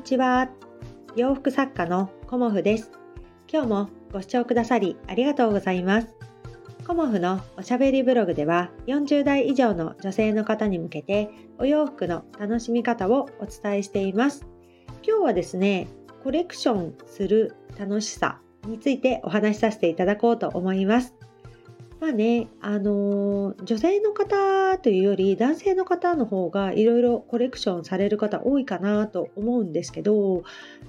にちは。洋服作家のコモフです。今日もご視聴くださりありがとうございます。コモフのおしゃべりブログでは40代以上の女性の方に向けてお洋服の楽しみ方をお伝えしています。今日はですね、コレクションする楽しさについてお話しさせていただこうと思います。まあね、あの女性の方というより男性の方の方がいろいろコレクションされる方多いかなと思うんですけど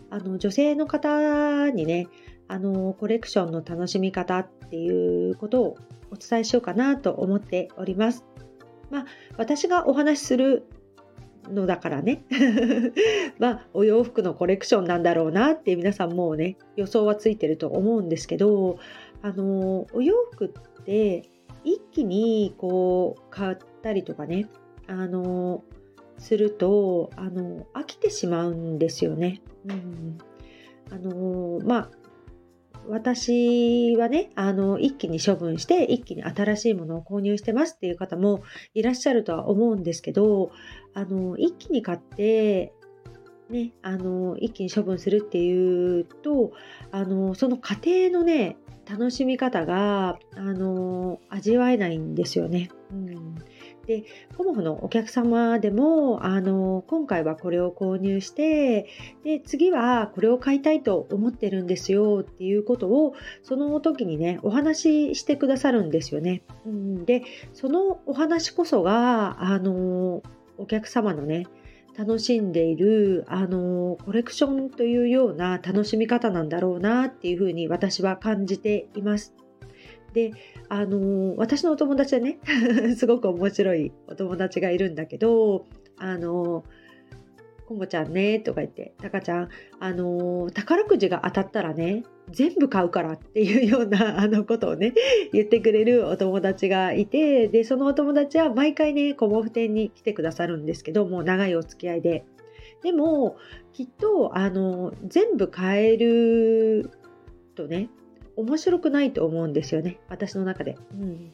あの女性の方にねあのコレクションの楽しみ方っていうことをお伝えしようかなと思っております。まあ、私がお話しするのだからね まあお洋服のコレクションなんだろうなって皆さんもうね予想はついてると思うんですけどあのお洋服って一気にこう買ったりとかねあのするとあの飽きてしまうんですよね。うん、あのまあ私はねあの一気に処分して一気に新しいものを購入してますっていう方もいらっしゃるとは思うんですけどあの一気に買ってね、あの一気に処分するっていうとあのその過程のね楽しみ方があの味わえないんですよね。うんでコモフのお客様でもあの今回はこれを購入してで次はこれを買いたいと思ってるんですよっていうことをその時にねお話ししてくださるんですよね。うん、でそのお話こそがあのお客様のね楽しんでいるあのコレクションというような楽しみ方なんだろうなっていうふうに私は感じています。であの私のお友達でね すごく面白いお友達がいるんだけどあのコモちゃんねとか言って、タカちゃん、あの、宝くじが当たったらね、全部買うからっていうような あのことをね、言ってくれるお友達がいて、で、そのお友達は毎回ね、コモフ店に来てくださるんですけど、もう長いお付き合いで。でも、きっと、あの、全部買えるとね、面白くないと思うんですよね、私の中で。うん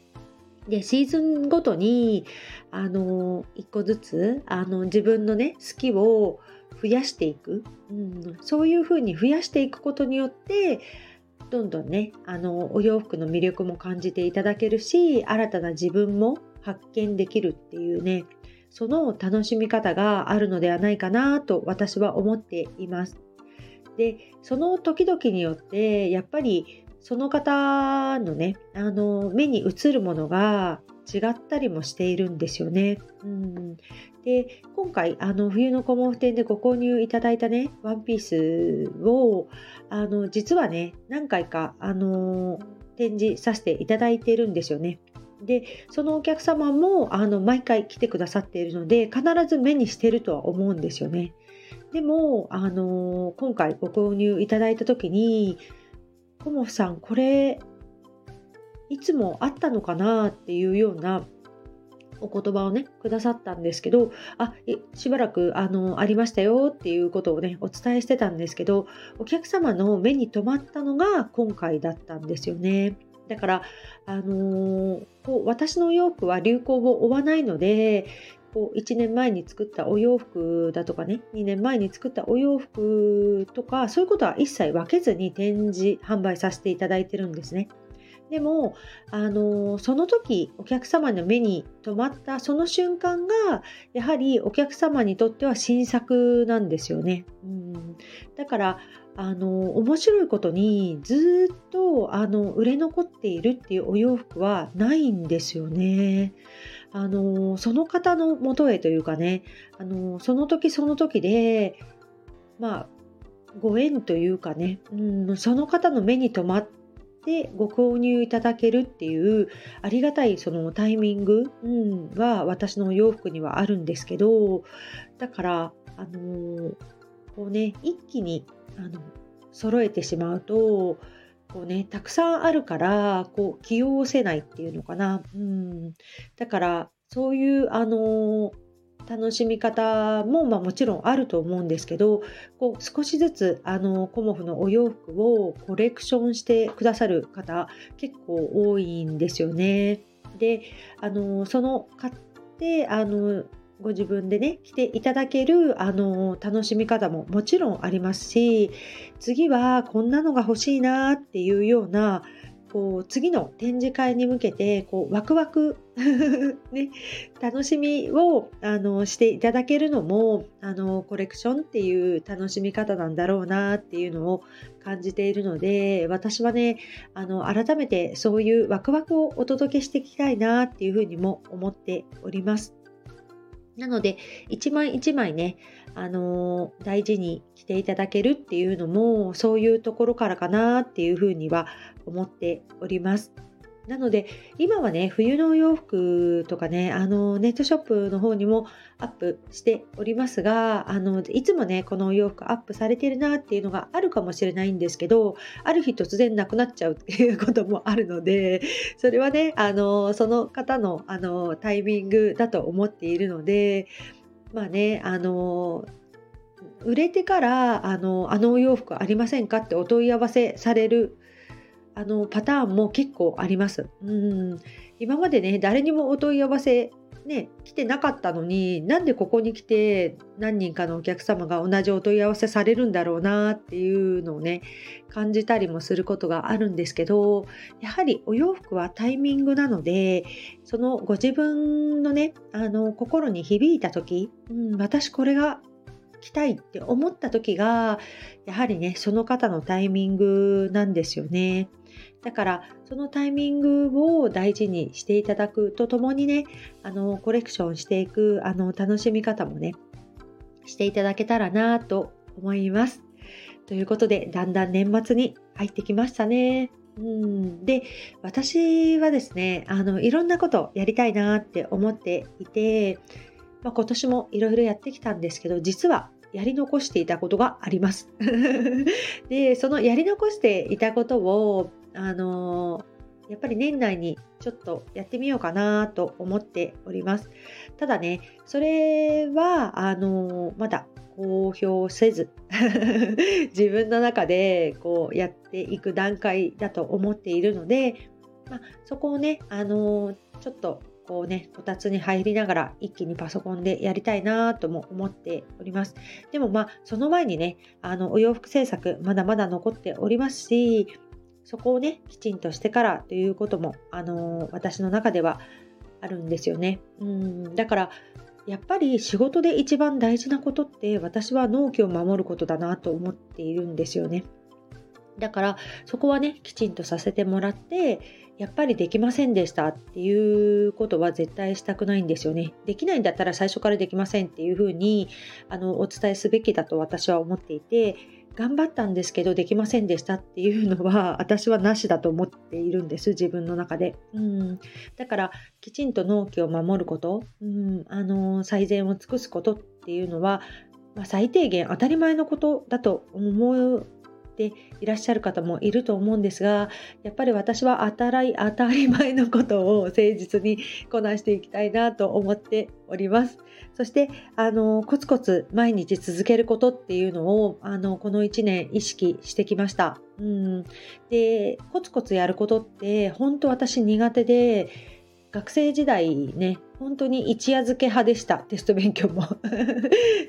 でシーズンごとにあの1個ずつあの自分のね好きを増やしていく、うん、そういうふうに増やしていくことによってどんどんねあのお洋服の魅力も感じていただけるし新たな自分も発見できるっていうねその楽しみ方があるのではないかなと私は思っています。でその時々によってやっぱりその方のねあの目に映るものが違ったりもしているんですよね。うん、で今回あの冬の小毛布店でご購入いただいたねワンピースをあの実はね何回かあの展示させていただいているんですよね。でそのお客様もあの毎回来てくださっているので必ず目にしてるとは思うんですよね。でもあの今回ご購入いただいた時にコモフさんこれいつもあったのかなっていうようなお言葉をねくださったんですけどあしばらくあのありましたよっていうことをねお伝えしてたんですけどお客様の目に留まったのが今回だったんですよね。だから、あのー、こう私の洋服は流行を追わないのでこう1年前に作ったお洋服だとかね2年前に作ったお洋服とかそういうことは一切分けずに展示販売させていただいてるんですね。でも、あのその時お客様の目に留まったその瞬間がやはりお客様にとっては新作なんですよね。うん、だからあの面白いことにずっとあの売れ残っているっていうお洋服はないんですよね。あのその方のもとへというかねあのその時その時でまあご縁というかね、うん、その方の目に留まってご購入いただけるっていうありがたいそのタイミング、うん、は私の洋服にはあるんですけどだからあの、こうね一気にあの揃えてしまうとこうねたくさんあるからこう気をせないっていうのかな、うん、だからそういうあの楽しみ方も、まあ、もちろんあると思うんですけどこう少しずつあのコモフのお洋服をコレクションしてくださる方結構多いんですよね。であのその買ってあのご自分でね来ていただけるあの楽しみ方ももちろんありますし次はこんなのが欲しいなっていうようなこう次の展示会に向けてこうワクワク ね、楽しみをあのしていただけるのもあのコレクションっていう楽しみ方なんだろうなっていうのを感じているので私はねあの改めてそういうワクワクをお届けしていきたいなっていうふうにも思っております。なので一枚一枚ねあの大事にしていただけるっていうのもそういうところからかなっていうふうには思っております。なので今はね冬のお洋服とかねあのネットショップの方にもアップしておりますがあのいつもねこのお洋服アップされてるなっていうのがあるかもしれないんですけどある日突然なくなっちゃうっていうこともあるのでそれはねあのその方のあのタイミングだと思っているのでまあねあの売れてからあのあのお洋服ありませんかってお問い合わせされるあのパターンも結構あります。うん今までね誰にもお問い合わせね来てなかったのになんでここに来て何人かのお客様が同じお問い合わせされるんだろうなっていうのをね感じたりもすることがあるんですけどやはりお洋服はタイミングなのでそのご自分のねあの心に響いた時、うん、私これが着たいって思った時がやはりねその方のタイミングなんですよね。だからそのタイミングを大事にしていただくとともにねあのコレクションしていくあの楽しみ方もねしていただけたらなと思います。ということでだんだん年末に入ってきましたね。うん、で私はですねあのいろんなことやりたいなって思っていて、まあ、今年もいろいろやってきたんですけど実はやり残していたことがあります。でそのやり残していたことをあのやっぱり年内にちょっとやってみようかなと思っております。ただね、それは、あのまだ公表せず 自分の中でこうやっていく段階だと思っているので、まあ、そこをね、あのちょっとこうね、こたつに入りながら一気にパソコンでやりたいなとも思っております。でもまあ、その前にね、あの、お洋服制作まだまだ残っておりますし、そこをねきちんとしてからということも、あのー、私の中ではあるんですよね。うんだからやっぱり仕事で一番大事なことって私は納期を守ることだなと思っているんですよね。だからそこはねきちんとさせてもらってやっぱりできませんでしたっていうことは絶対したくないんですよね。できないんだったら最初からできませんっていうふうにあのお伝えすべきだと私は思っていて頑張ったんですけどできませんでしたっていうのは 私はなしだと思っているんです自分の中で、うん、だからきちんと納期を守ること、うん、あの最善を尽くすことっていうのは、まあ、最低限当たり前のことだと思っていらっしゃる方もいると思うんですがやっぱり私は当たり当たり前のことを誠実にこなしていきたいなと思っております。そしてあのコツコツ毎日続けることっていうのをあのこの1年意識してきました。うん、でコツコツやることって本当私苦手で学生時代ね本当に一夜漬け派でしたテスト勉強も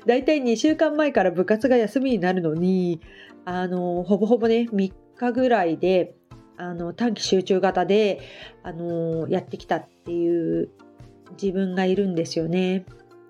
だいたい2週間前から部活が休みになるのにあのほぼほぼね3日ぐらいであの短期集中型であのやってきたっていう自分がいるんですよね。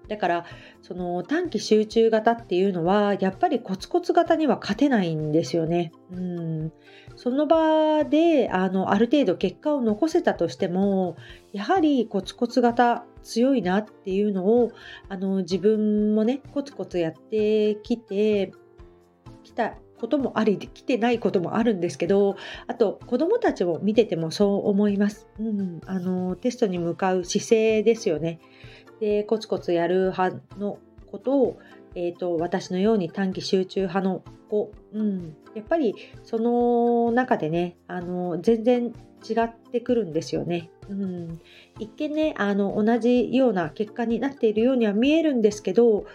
だからその短期集中型っていうのはやっぱりコツコツ型には勝てないんですよね。うんその場であのある程度結果を残せたとしてもやはりコツコツ型強いなっていうのをあの自分もねコツコツやってきてきたこともあり来てないこともあるんですけどあと子どもたちを見ててもそう思います、うん、あのテストに向かう姿勢ですよね。でコツコツやる派のことを、えーと、私のように短期集中派の子、うん、やっぱりその中でねあの全然違ってくるんですよね。うん、一見ねあの同じような結果になっているようには見えるんですけど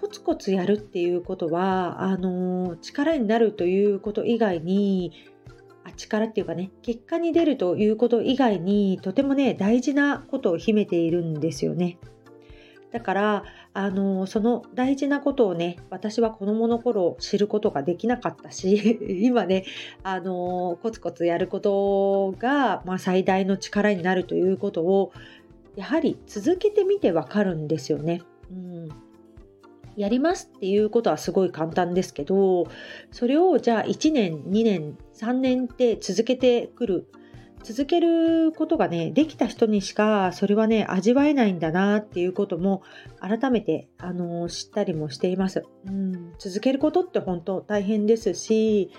コツコツやるっていうことはあの力になるということ以外にあ力っていうかね結果に出るということ以外にとてもね大事なことを秘めているんですよね。だからあのその大事なことをね私は子どもの頃知ることができなかったし 今ねあのコツコツやることが、まあ、最大の力になるということをやはり続けてみてわかるんですよね。うんやりますっていうことはすごい簡単ですけどそれをじゃあ1年2年3年って続けてくる続けることがねできた人にしかそれはね味わえないんだなっていうことも改めて、あの知ったりもしています、うん。続けることって本当大変ですし、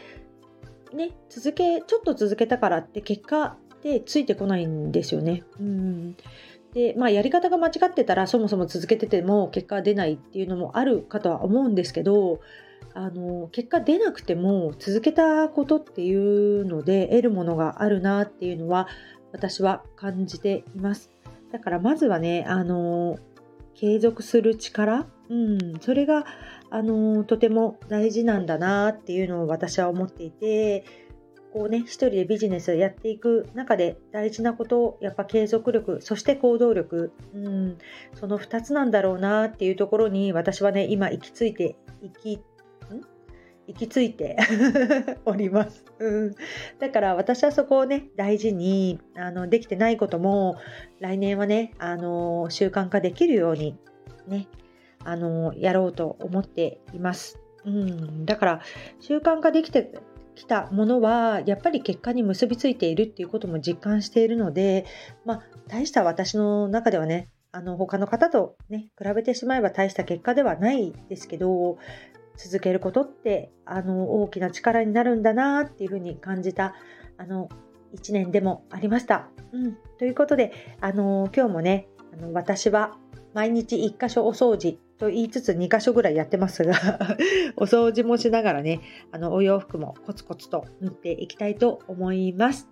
ね、続けちょっと続けたからって結果ってついてこないんですよね。うんでまあ、やり方が間違ってたらそもそも続けてても結果が出ないっていうのもあるかとは思うんですけどあの結果出なくても続けたことっていうので得るものがあるなっていうのは私は感じています。だからまずはねあの継続する力、うん、それがあのとても大事なんだなっていうのを私は思っていてこうね、一人でビジネスやっていく中で大事なことを、やっぱ継続力、そして行動力、うん、その2つなんだろうなっていうところに私はね、今行き着いて、行き、行き着いて おります、うん。だから私はそこをね、大事にあのできてないことも、来年はね、あの習慣化できるようにね、あのやろうと思っています。うん、だから習慣化できてきたものはやっぱり結果に結びついているっていうことも実感しているので、まあ、大した私の中ではねあの他の方とね比べてしまえば大した結果ではないですけど続けることってあの大きな力になるんだなっていうふうに感じたあの1年でもありました。うん、ということであの今日もねあの私は毎日1箇所お掃除と言いつつ2箇所ぐらいやってますが お掃除もしながらね、あのお洋服もコツコツと塗っていきたいと思います。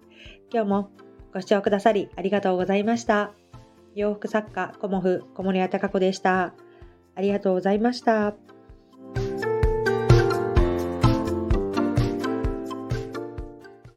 今日もご視聴くださりありがとうございました。洋服作家、コモフ、小森屋隆子でした。ありがとうございました。